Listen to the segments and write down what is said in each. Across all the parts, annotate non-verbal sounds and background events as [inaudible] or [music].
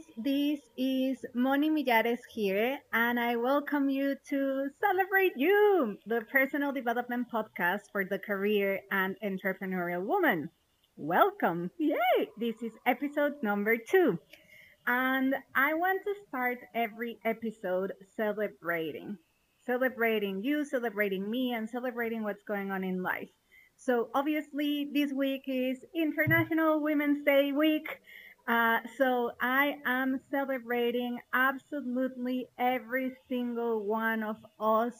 guys. This is Moni Millares here, and I welcome you to Celebrate You, the personal development podcast for the career and entrepreneurial woman. Welcome. Yay! This is episode number two. And I want to start every episode celebrating. Celebrating you, celebrating me, and celebrating what's going on in life. So obviously this week is International Women's Day week. Uh, so I am celebrating absolutely every single one of us,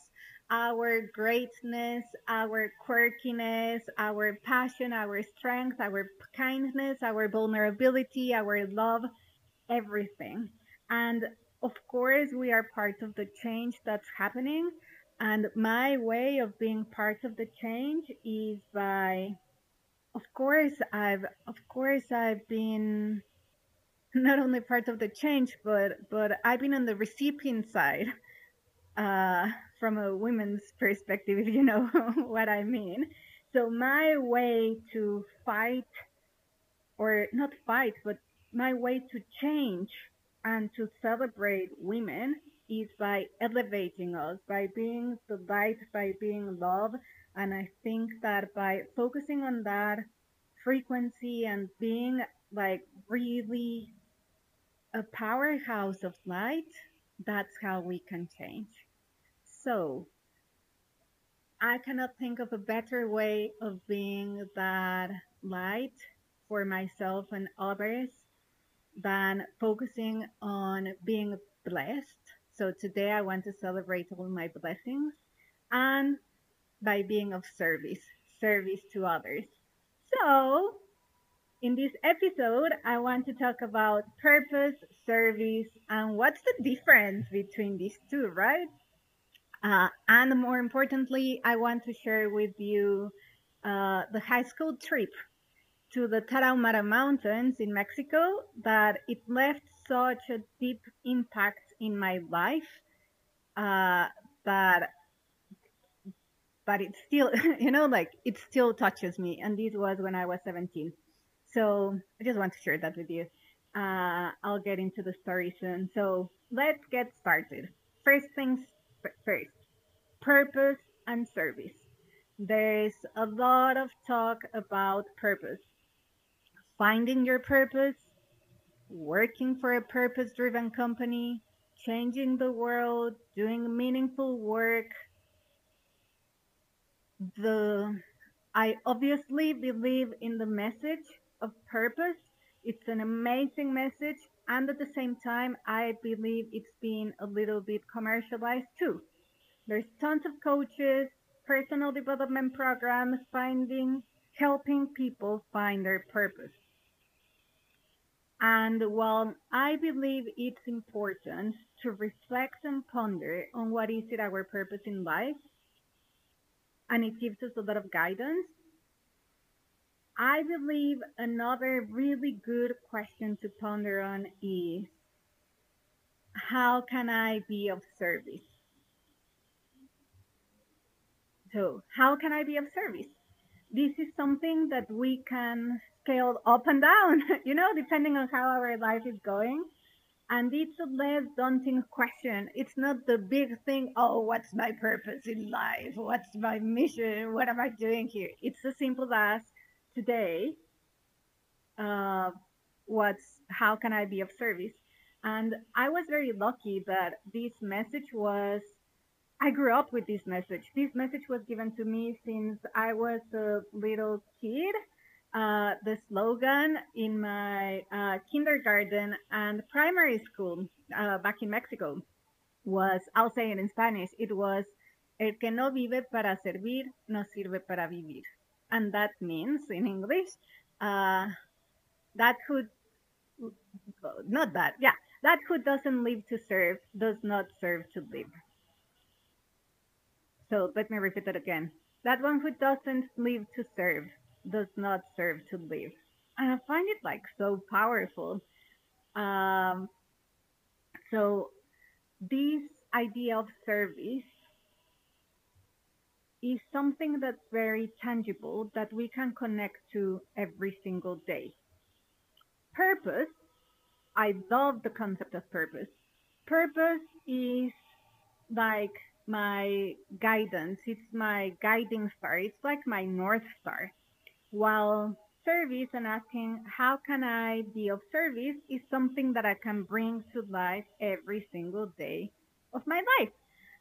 our greatness, our quirkiness, our passion, our strength, our kindness, our vulnerability, our love, everything. And of course, we are part of the change that's happening. And my way of being part of the change is by, of course, I've, of course, I've been [laughs] not only part of the change, but but I've been on the recipient side uh, from a women's perspective, if you know [laughs] what I mean. So my way to fight, or not fight, but my way to change and to celebrate women is by elevating us, by being the light, by being love. And I think that by focusing on that frequency and being like really a powerhouse of light, that's how we can change. So, I cannot think of a better way of being that light for myself and others than focusing on being blessed. So today I want to celebrate all my blessings and by being of service, service to others. So in this episode, I want to talk about purpose, service, and what's the difference between these two, right? Uh, and more importantly, I want to share with you uh, the high school trip to the Tarahumara Mountains in Mexico that it left such a deep impact in my life uh, that but it still [laughs] you know like it still touches me and this was when i was 17 so I just want to share that with you. Uh, I'll get into the story soon. So let's get started. First things first purpose and service. There's a lot of talk about purpose. Finding your purpose, working for a purpose driven company, changing the world, doing meaningful work. The I obviously believe in the message of purpose. It's an amazing message. And at the same time, I believe it's been a little bit commercialized too. There's tons of coaches, personal development programs finding, helping people find their purpose. And while I believe it's important to reflect and ponder on what is it our purpose in life, and it gives us a lot of guidance, I believe another really good question to ponder on is how can I be of service? So, how can I be of service? This is something that we can scale up and down, [laughs] you know, depending on how our life is going. And it's a less daunting question. It's not the big thing, oh, what's my purpose in life? What's my mission? What am I doing here? It's as simple as today uh, what's how can I be of service? And I was very lucky that this message was I grew up with this message. This message was given to me since I was a little kid. Uh, the slogan in my uh, kindergarten and primary school uh, back in Mexico was, I'll say it in Spanish, it was, El que no vive para servir, no sirve para vivir and that means in English uh, that who not that yeah that who doesn't live to serve does not serve to live. So let me repeat it again. That one who doesn't live to serve does not serve to live. And I find it like so powerful. Um, so this idea of service is something that's very tangible that we can connect to every single day. Purpose, I love the concept of purpose. Purpose is like my guidance. It's my guiding star. It's like my north star. While service and asking how can I be of service is something that I can bring to life every single day of my life.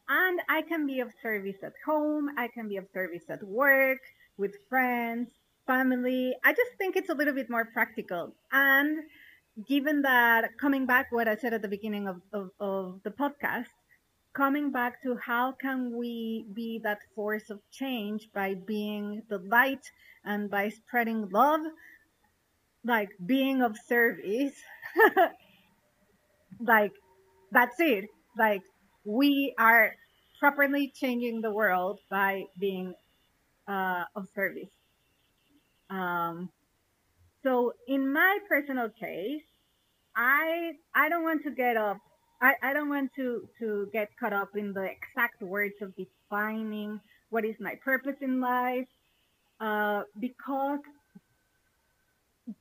And I can be of service at home. I can be of service at work, with friends, family. I just think it's a little bit more practical. And given that coming back what I said at the beginning of, of, of the podcast, coming back to how can we be that force of change by being the light and by spreading love, like being of service. [laughs] like that's it. Like we are properly changing the world by being uh, of service. Um, so in my personal case, I I don't want to get up. I, I don't want to, to get caught up in the exact words of defining what is my purpose in life, uh, because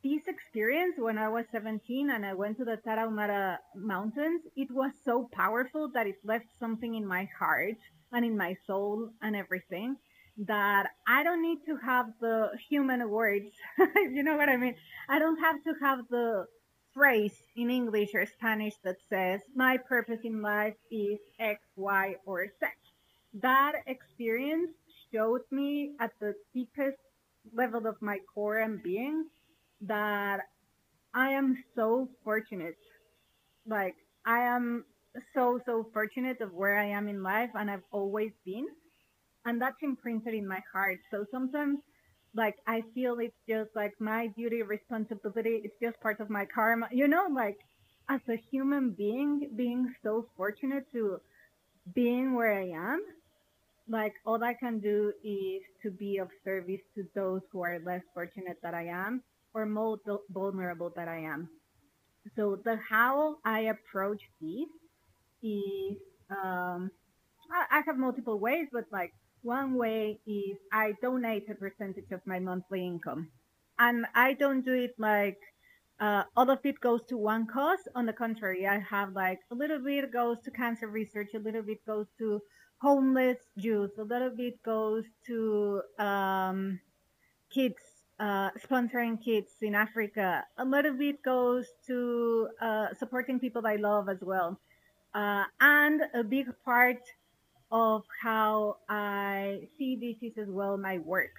this experience when I was 17 and I went to the Tarahumara Mountains, it was so powerful that it left something in my heart and in my soul and everything that I don't need to have the human words. [laughs] you know what I mean? I don't have to have the phrase in English or Spanish that says, my purpose in life is X, Y, or Z. That experience showed me at the deepest level of my core and being that I am so fortunate. Like, I am so, so fortunate of where I am in life and I've always been. And that's imprinted in my heart. So sometimes like I feel it's just like my duty, responsibility. It's just part of my karma. You know, like as a human being, being so fortunate to being where I am, like all I can do is to be of service to those who are less fortunate that I am or more vulnerable that I am. So the how I approach this is um, I, I have multiple ways, but like one way is I donate a percentage of my monthly income. And I don't do it like uh, all of it goes to one cause. On the contrary, I have like a little bit goes to cancer research, a little bit goes to homeless youth, a little bit goes to um, kids, uh, sponsoring kids in Africa, a lot of it goes to uh, supporting people I love as well. Uh, and a big part of how I see this is as well my work.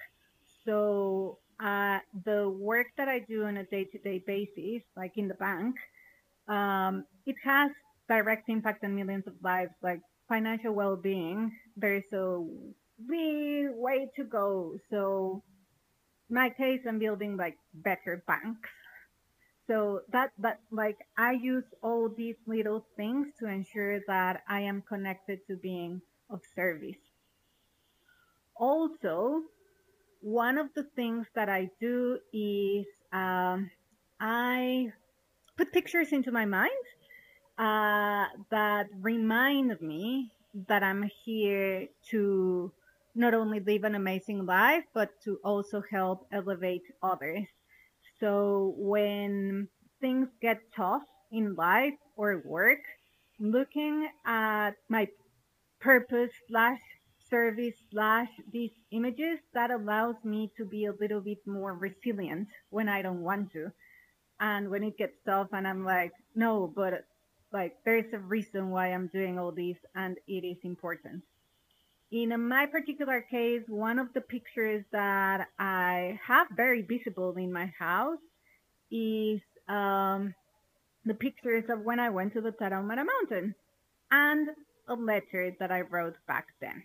So uh, the work that I do on a day-to-day basis, like in the bank, um, it has direct impact on millions of lives, like financial well-being. There's a way way to go. So my case, I'm building like better banks. So that that like I use all these little things to ensure that I am connected to being of service. Also, one of the things that I do is um, I put pictures into my mind uh, that remind me that I'm here to not only live an amazing life, but to also help elevate others. So when things get tough in life or work, looking at my purpose slash service slash these images that allows me to be a little bit more resilient when I don't want to. And when it gets tough and I'm like, no, but like there's a reason why I'm doing all this and it is important. In my particular case, one of the pictures that I have very visible in my house is um, the pictures of when I went to the Tarahumara Mountain. And a letter that I wrote back then.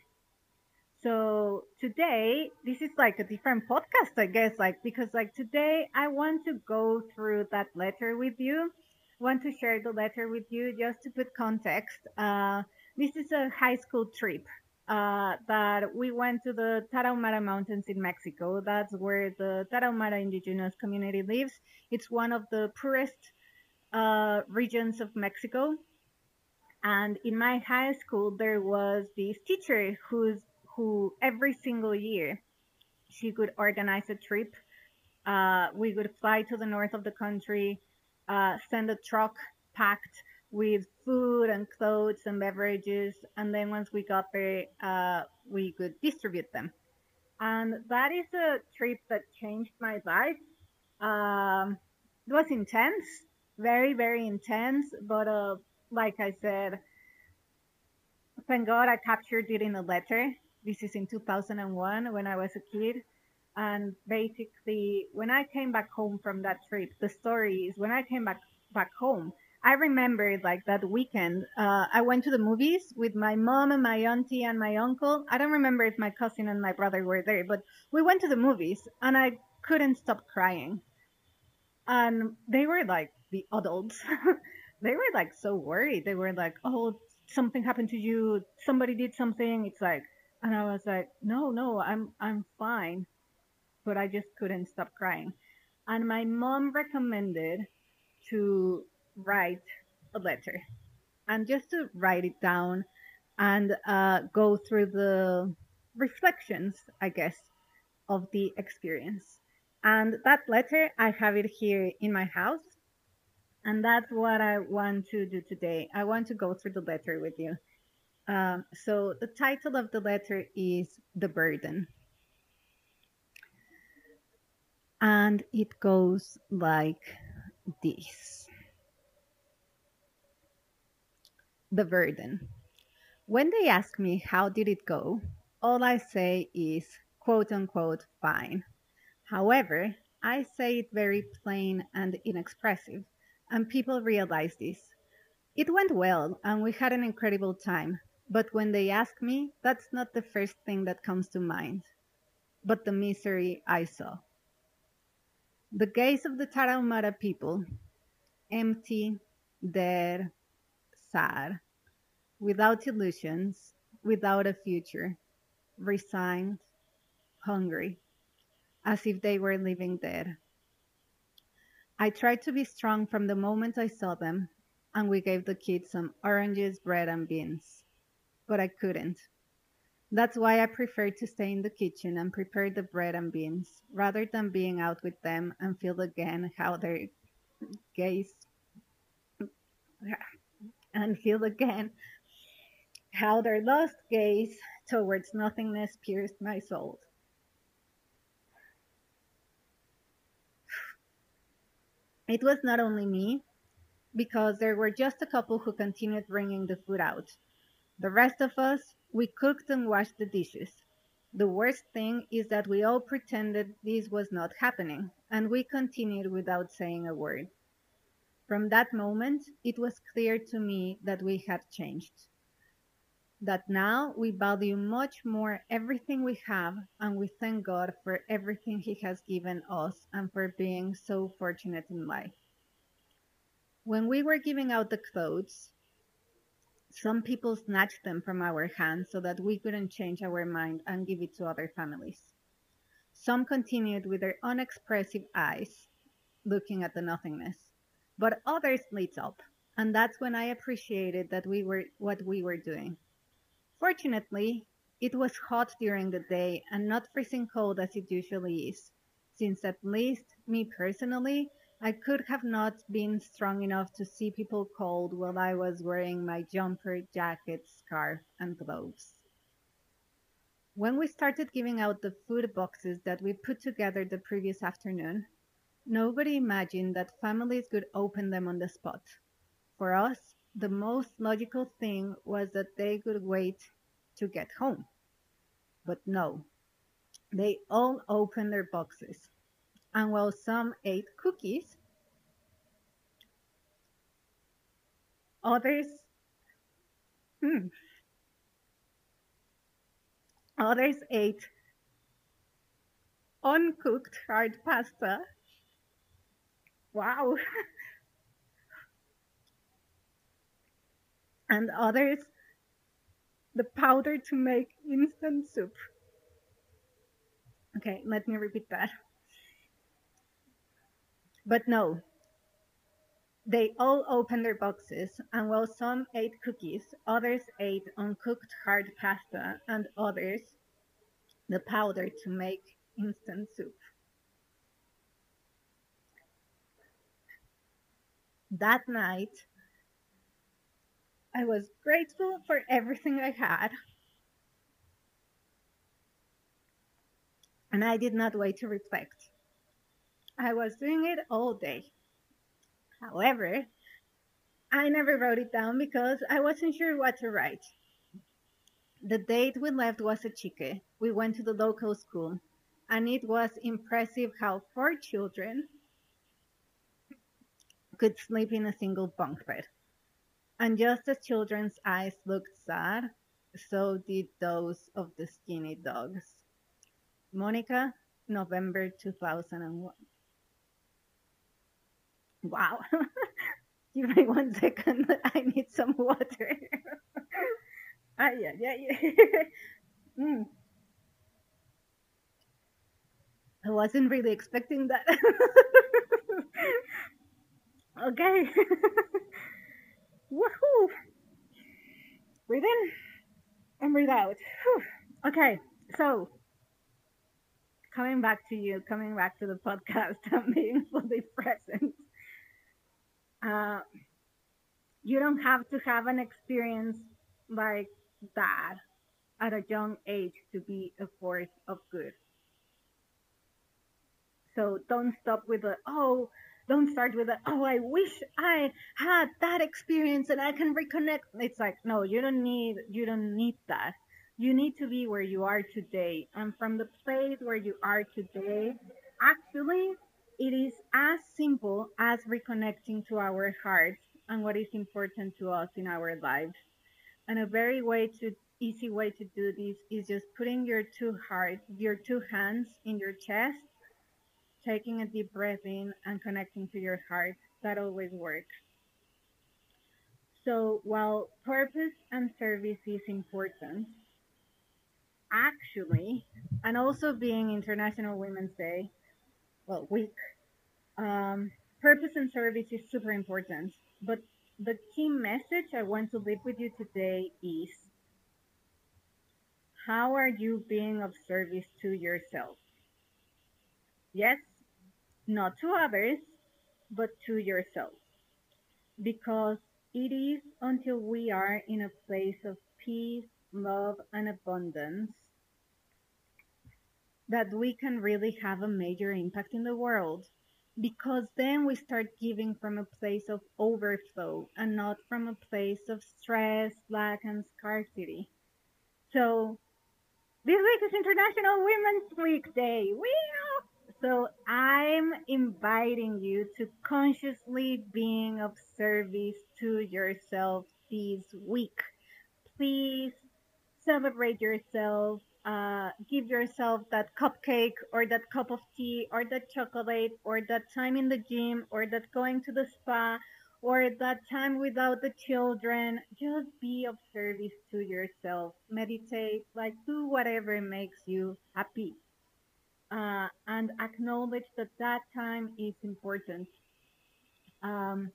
So today, this is like a different podcast, I guess, like, because like today I want to go through that letter with you, want to share the letter with you just to put context. Uh, this is a high school trip, uh, that we went to the Tarahumara Mountains in Mexico. That's where the Tarahumara indigenous community lives. It's one of the poorest, uh, regions of Mexico. And in my high school, there was this teacher who's, who every single year she could organize a trip. Uh, we would fly to the north of the country uh, send a truck packed with food and clothes and beverages. And then once we got there, uh, we could distribute them. And that is a trip that changed my life. Um, it was intense, very, very intense. But uh, like I said, thank God I captured it in a letter. This is in 2001 when I was a kid. And basically, when I came back home from that trip, the story is when I came back back home, I remember like that weekend, uh, I went to the movies with my mom and my auntie and my uncle. I don't remember if my cousin and my brother were there, but we went to the movies and I couldn't stop crying. And they were like the adults. [laughs] they were like so worried. They were like, oh, something happened to you. Somebody did something. It's like, and I was like, no, no, I'm, I'm fine but I just couldn't stop crying. And my mom recommended to write a letter and just to write it down and uh, go through the reflections, I guess, of the experience. And that letter, I have it here in my house. And that's what I want to do today. I want to go through the letter with you. Um, so the title of the letter is The Burden. and it goes like this. The burden. When they ask me how did it go, all I say is quote unquote fine. However, I say it very plain and inexpressive, and people realize this. It went well, and we had an incredible time, but when they ask me, that's not the first thing that comes to mind, but the misery I saw. The gaze of the Tarahumara people, empty, dead, sad, without illusions, without a future, resigned, hungry, as if they were living dead. I tried to be strong from the moment I saw them, and we gave the kids some oranges, bread, and beans. But I couldn't. That's why I preferred to stay in the kitchen and prepare the bread and beans, rather than being out with them and feel again how their gaze and feel again how their lost gaze towards nothingness pierced my soul. It was not only me, because there were just a couple who continued bringing the food out. The rest of us we cooked and washed the dishes. The worst thing is that we all pretended this was not happening, and we continued without saying a word. From that moment, it was clear to me that we had changed. That now we value much more everything we have, and we thank God for everything He has given us and for being so fortunate in life. When we were giving out the clothes, some people snatched them from our hands so that we couldn't change our mind and give it to other families. Some continued with their unexpressive eyes, looking at the nothingness, but others lit up, and that's when I appreciated that we were what we were doing. Fortunately, it was hot during the day and not freezing cold as it usually is, since at least me personally, I could have not been strong enough to see people cold while I was wearing my jumper, jacket, scarf, and gloves. When we started giving out the food boxes that we put together the previous afternoon, nobody imagined that families could open them on the spot. For us, the most logical thing was that they could wait to get home. But no, they all opened their boxes and while some ate cookies, others hmm, others ate uncooked hard pasta. Wow. [laughs] and others the powder to make instant soup. Okay, let me repeat that. But no, they all opened their boxes, and while some ate cookies, others ate uncooked hard pasta, and others the powder to make instant soup. That night, I was grateful for everything I had. And I did not wait to reflect. I was doing it all day. However, I never wrote it down because I wasn't sure what to write. The date we left was a chique. We went to the local school, and it was impressive how four children could sleep in a single bunk bed. And just as children's eyes looked sad, so did those of the skinny dogs. Monica, November 2001. Wow. [laughs] Give me one second. I need some water. ah, yeah, yeah, yeah. mm. I wasn't really expecting that. [laughs] okay. [laughs] Woohoo! Breathe in and breathe out. Whew. Okay, so coming back to you, coming back to the podcast, [laughs] and being fully present. Uh, you don't have to have an experience like that at a young age to be a force of good. So don't stop with the, oh, don't start with the, oh, I wish I had that experience and I can reconnect. It's like, no, you don't need, you don't need that. You need to be where you are today. And from the place where you are today, actually, it is as simple as reconnecting to our hearts and what is important to us in our lives. And a very way to easy way to do this is just putting your two hearts, your two hands in your chest, taking a deep breath in and connecting to your heart. That always works. So while purpose and service is important, actually, and also being International Women's Day, well, week. Um, purpose and service is super important, but the key message I want to leave with you today is how are you being of service to yourself? Yes, not to others, but to yourself. Because it is until we are in a place of peace, love, and abundance that we can really have a major impact in the world because then we start giving from a place of overflow and not from a place of stress, lack, and scarcity. So, this week is International Women's Week Day. So, I'm inviting you to consciously being of service to yourself this week. Please celebrate yourself uh, give yourself that cupcake or that cup of tea or that chocolate or that time in the gym or that going to the spa or that time without the children. Just be of service to yourself. Meditate, like do whatever makes you happy. Uh, and acknowledge that that time is important. Um,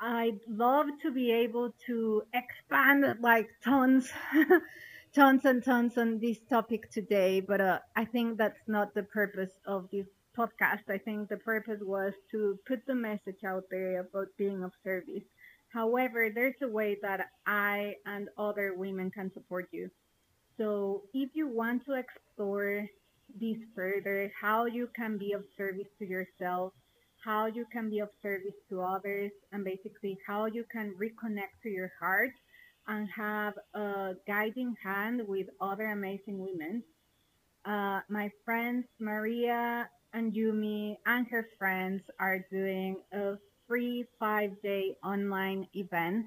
I'd love to be able to expand like tons [laughs] tons and tons on this topic today, but uh, I think that's not the purpose of this podcast. I think the purpose was to put the message out there about being of service. However, there's a way that I and other women can support you. So if you want to explore this further, how you can be of service to yourself, how you can be of service to others, and basically how you can reconnect to your heart and have a guiding hand with other amazing women. Uh, my friends Maria and Yumi and her friends are doing a free five day online event.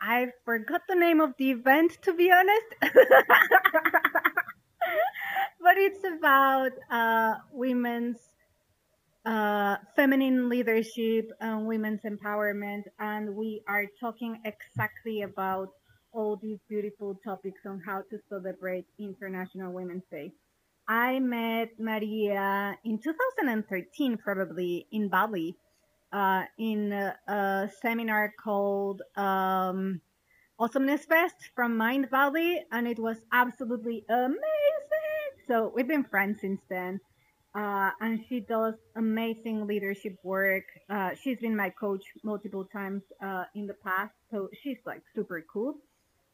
I forgot the name of the event to be honest. [laughs] but it's about uh, women's uh, feminine leadership and women's empowerment, and we are talking exactly about all these beautiful topics on how to celebrate International Women's Day. I met Maria in 2013, probably in Bali, uh, in a, a, seminar called um, Awesomeness Fest from Mindvalley, and it was absolutely amazing. So we've been friends since then uh, and she does amazing leadership work. Uh, she's been my coach multiple times uh, in the past, so she's like super cool.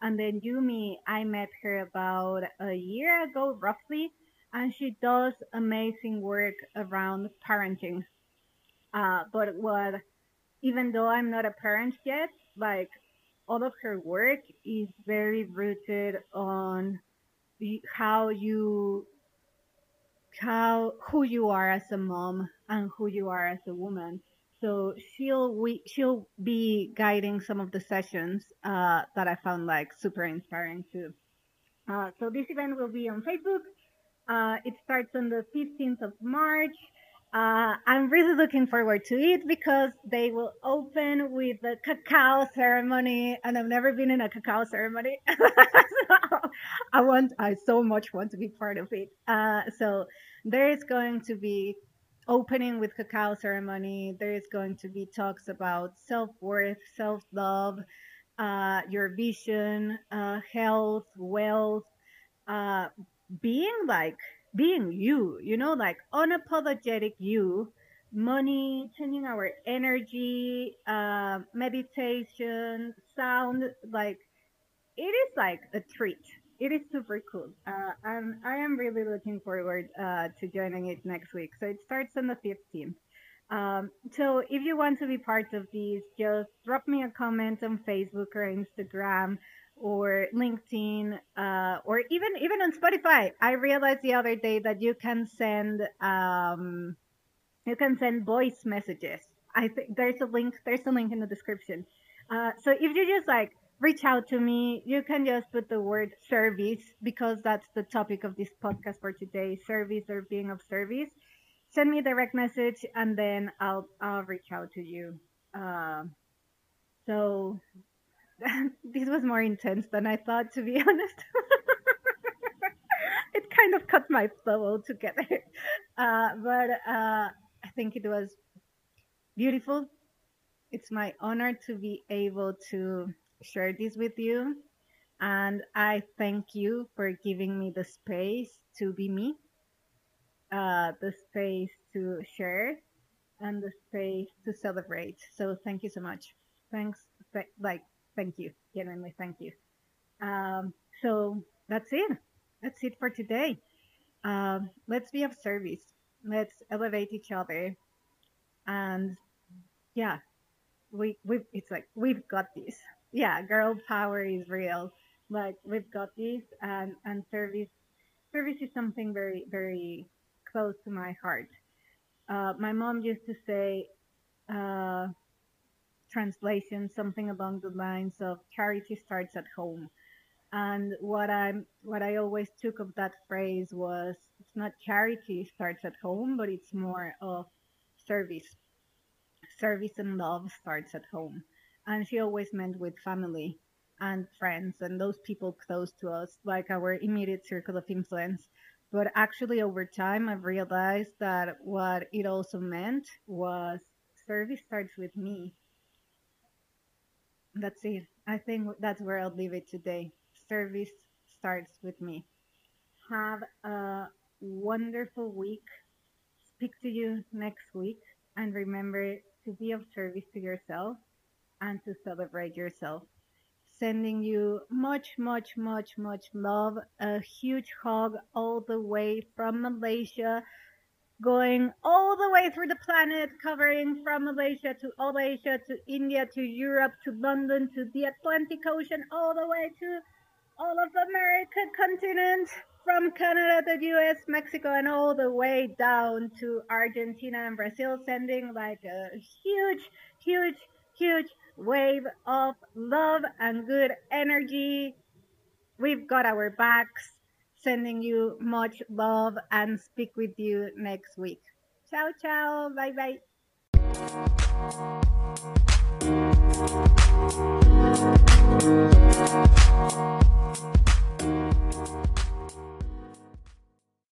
And then Yumi, I met her about a year ago, roughly, and she does amazing work around parenting. Uh, but what, even though I'm not a parent yet, like all of her work is very rooted on how you how who you are as a mom and who you are as a woman. So she'll we she'll be guiding some of the sessions uh, that I found like super inspiring too. Uh, so this event will be on Facebook. Uh, it starts on the 15th of March. Uh, I'm really looking forward to it because they will open with the cacao ceremony, and I've never been in a cacao ceremony. so [laughs] I want, I so much want to be part of it. Uh, so there is going to be opening with cacao ceremony. There is going to be talks about self worth, self love, uh, your vision, uh, health, wealth, uh, being like being you, you know, like unapologetic you, money, changing our energy, uh, meditation, sound, like it is like a treat. It is super cool. Uh, and I am really looking forward uh, to joining it next week. So it starts on the 15th. Um, so if you want to be part of these, just drop me a comment on Facebook or Instagram or LinkedIn, uh, or even even on Spotify. I realized the other day that you can send um, you can send voice messages. I think there's a link. There's a link in the description. Uh, so if you just like reach out to me, you can just put the word service because that's the topic of this podcast for today: service or being of service. Send me a direct message, and then I'll I'll reach out to you. Uh, so [laughs] this was more intense than I thought, to be [laughs] honest. it kind of cut my flow altogether. [laughs] Uh, but uh, I think it was beautiful. It's my honor to be able to share this with you. And I thank you for giving me the space to be me, uh, the space to share, and the space to celebrate. So thank you so much. Thanks. Like, thank you. Genuinely, thank you. Um, so that's it. That's it for today. Um, let's be of service. Let's elevate each other. And yeah, we we it's like we've got this. Yeah, girl power is real. Like we've got this, and and service service is something very very close to my heart. Uh, my mom used to say, uh, translation, something along the lines of charity starts at home. And what I'm what I always took of that phrase was it's not charity starts at home, but it's more of service. Service and love starts at home. And she always meant with family and friends and those people close to us, like our immediate circle of influence. But actually, over time, I've realized that what it also meant was service starts with me that's it. I think that's where I'll leave it today. Service starts with me. Have a wonderful week. Speak to you next week. And remember to be of service to yourself and to celebrate yourself. Sending you much, much, much, much love. A huge hug all the way from Malaysia going all the way through the planet, covering from Malaysia to all Asia to India to Europe to London to the Atlantic Ocean, all the way to all of the American continent, from Canada to US, Mexico, and all the way down to Argentina and Brazil, sending like a huge, huge, huge wave of love and good energy. We've got our backs sending you much love and speak with you next week. Ciao, ciao. Bye, bye.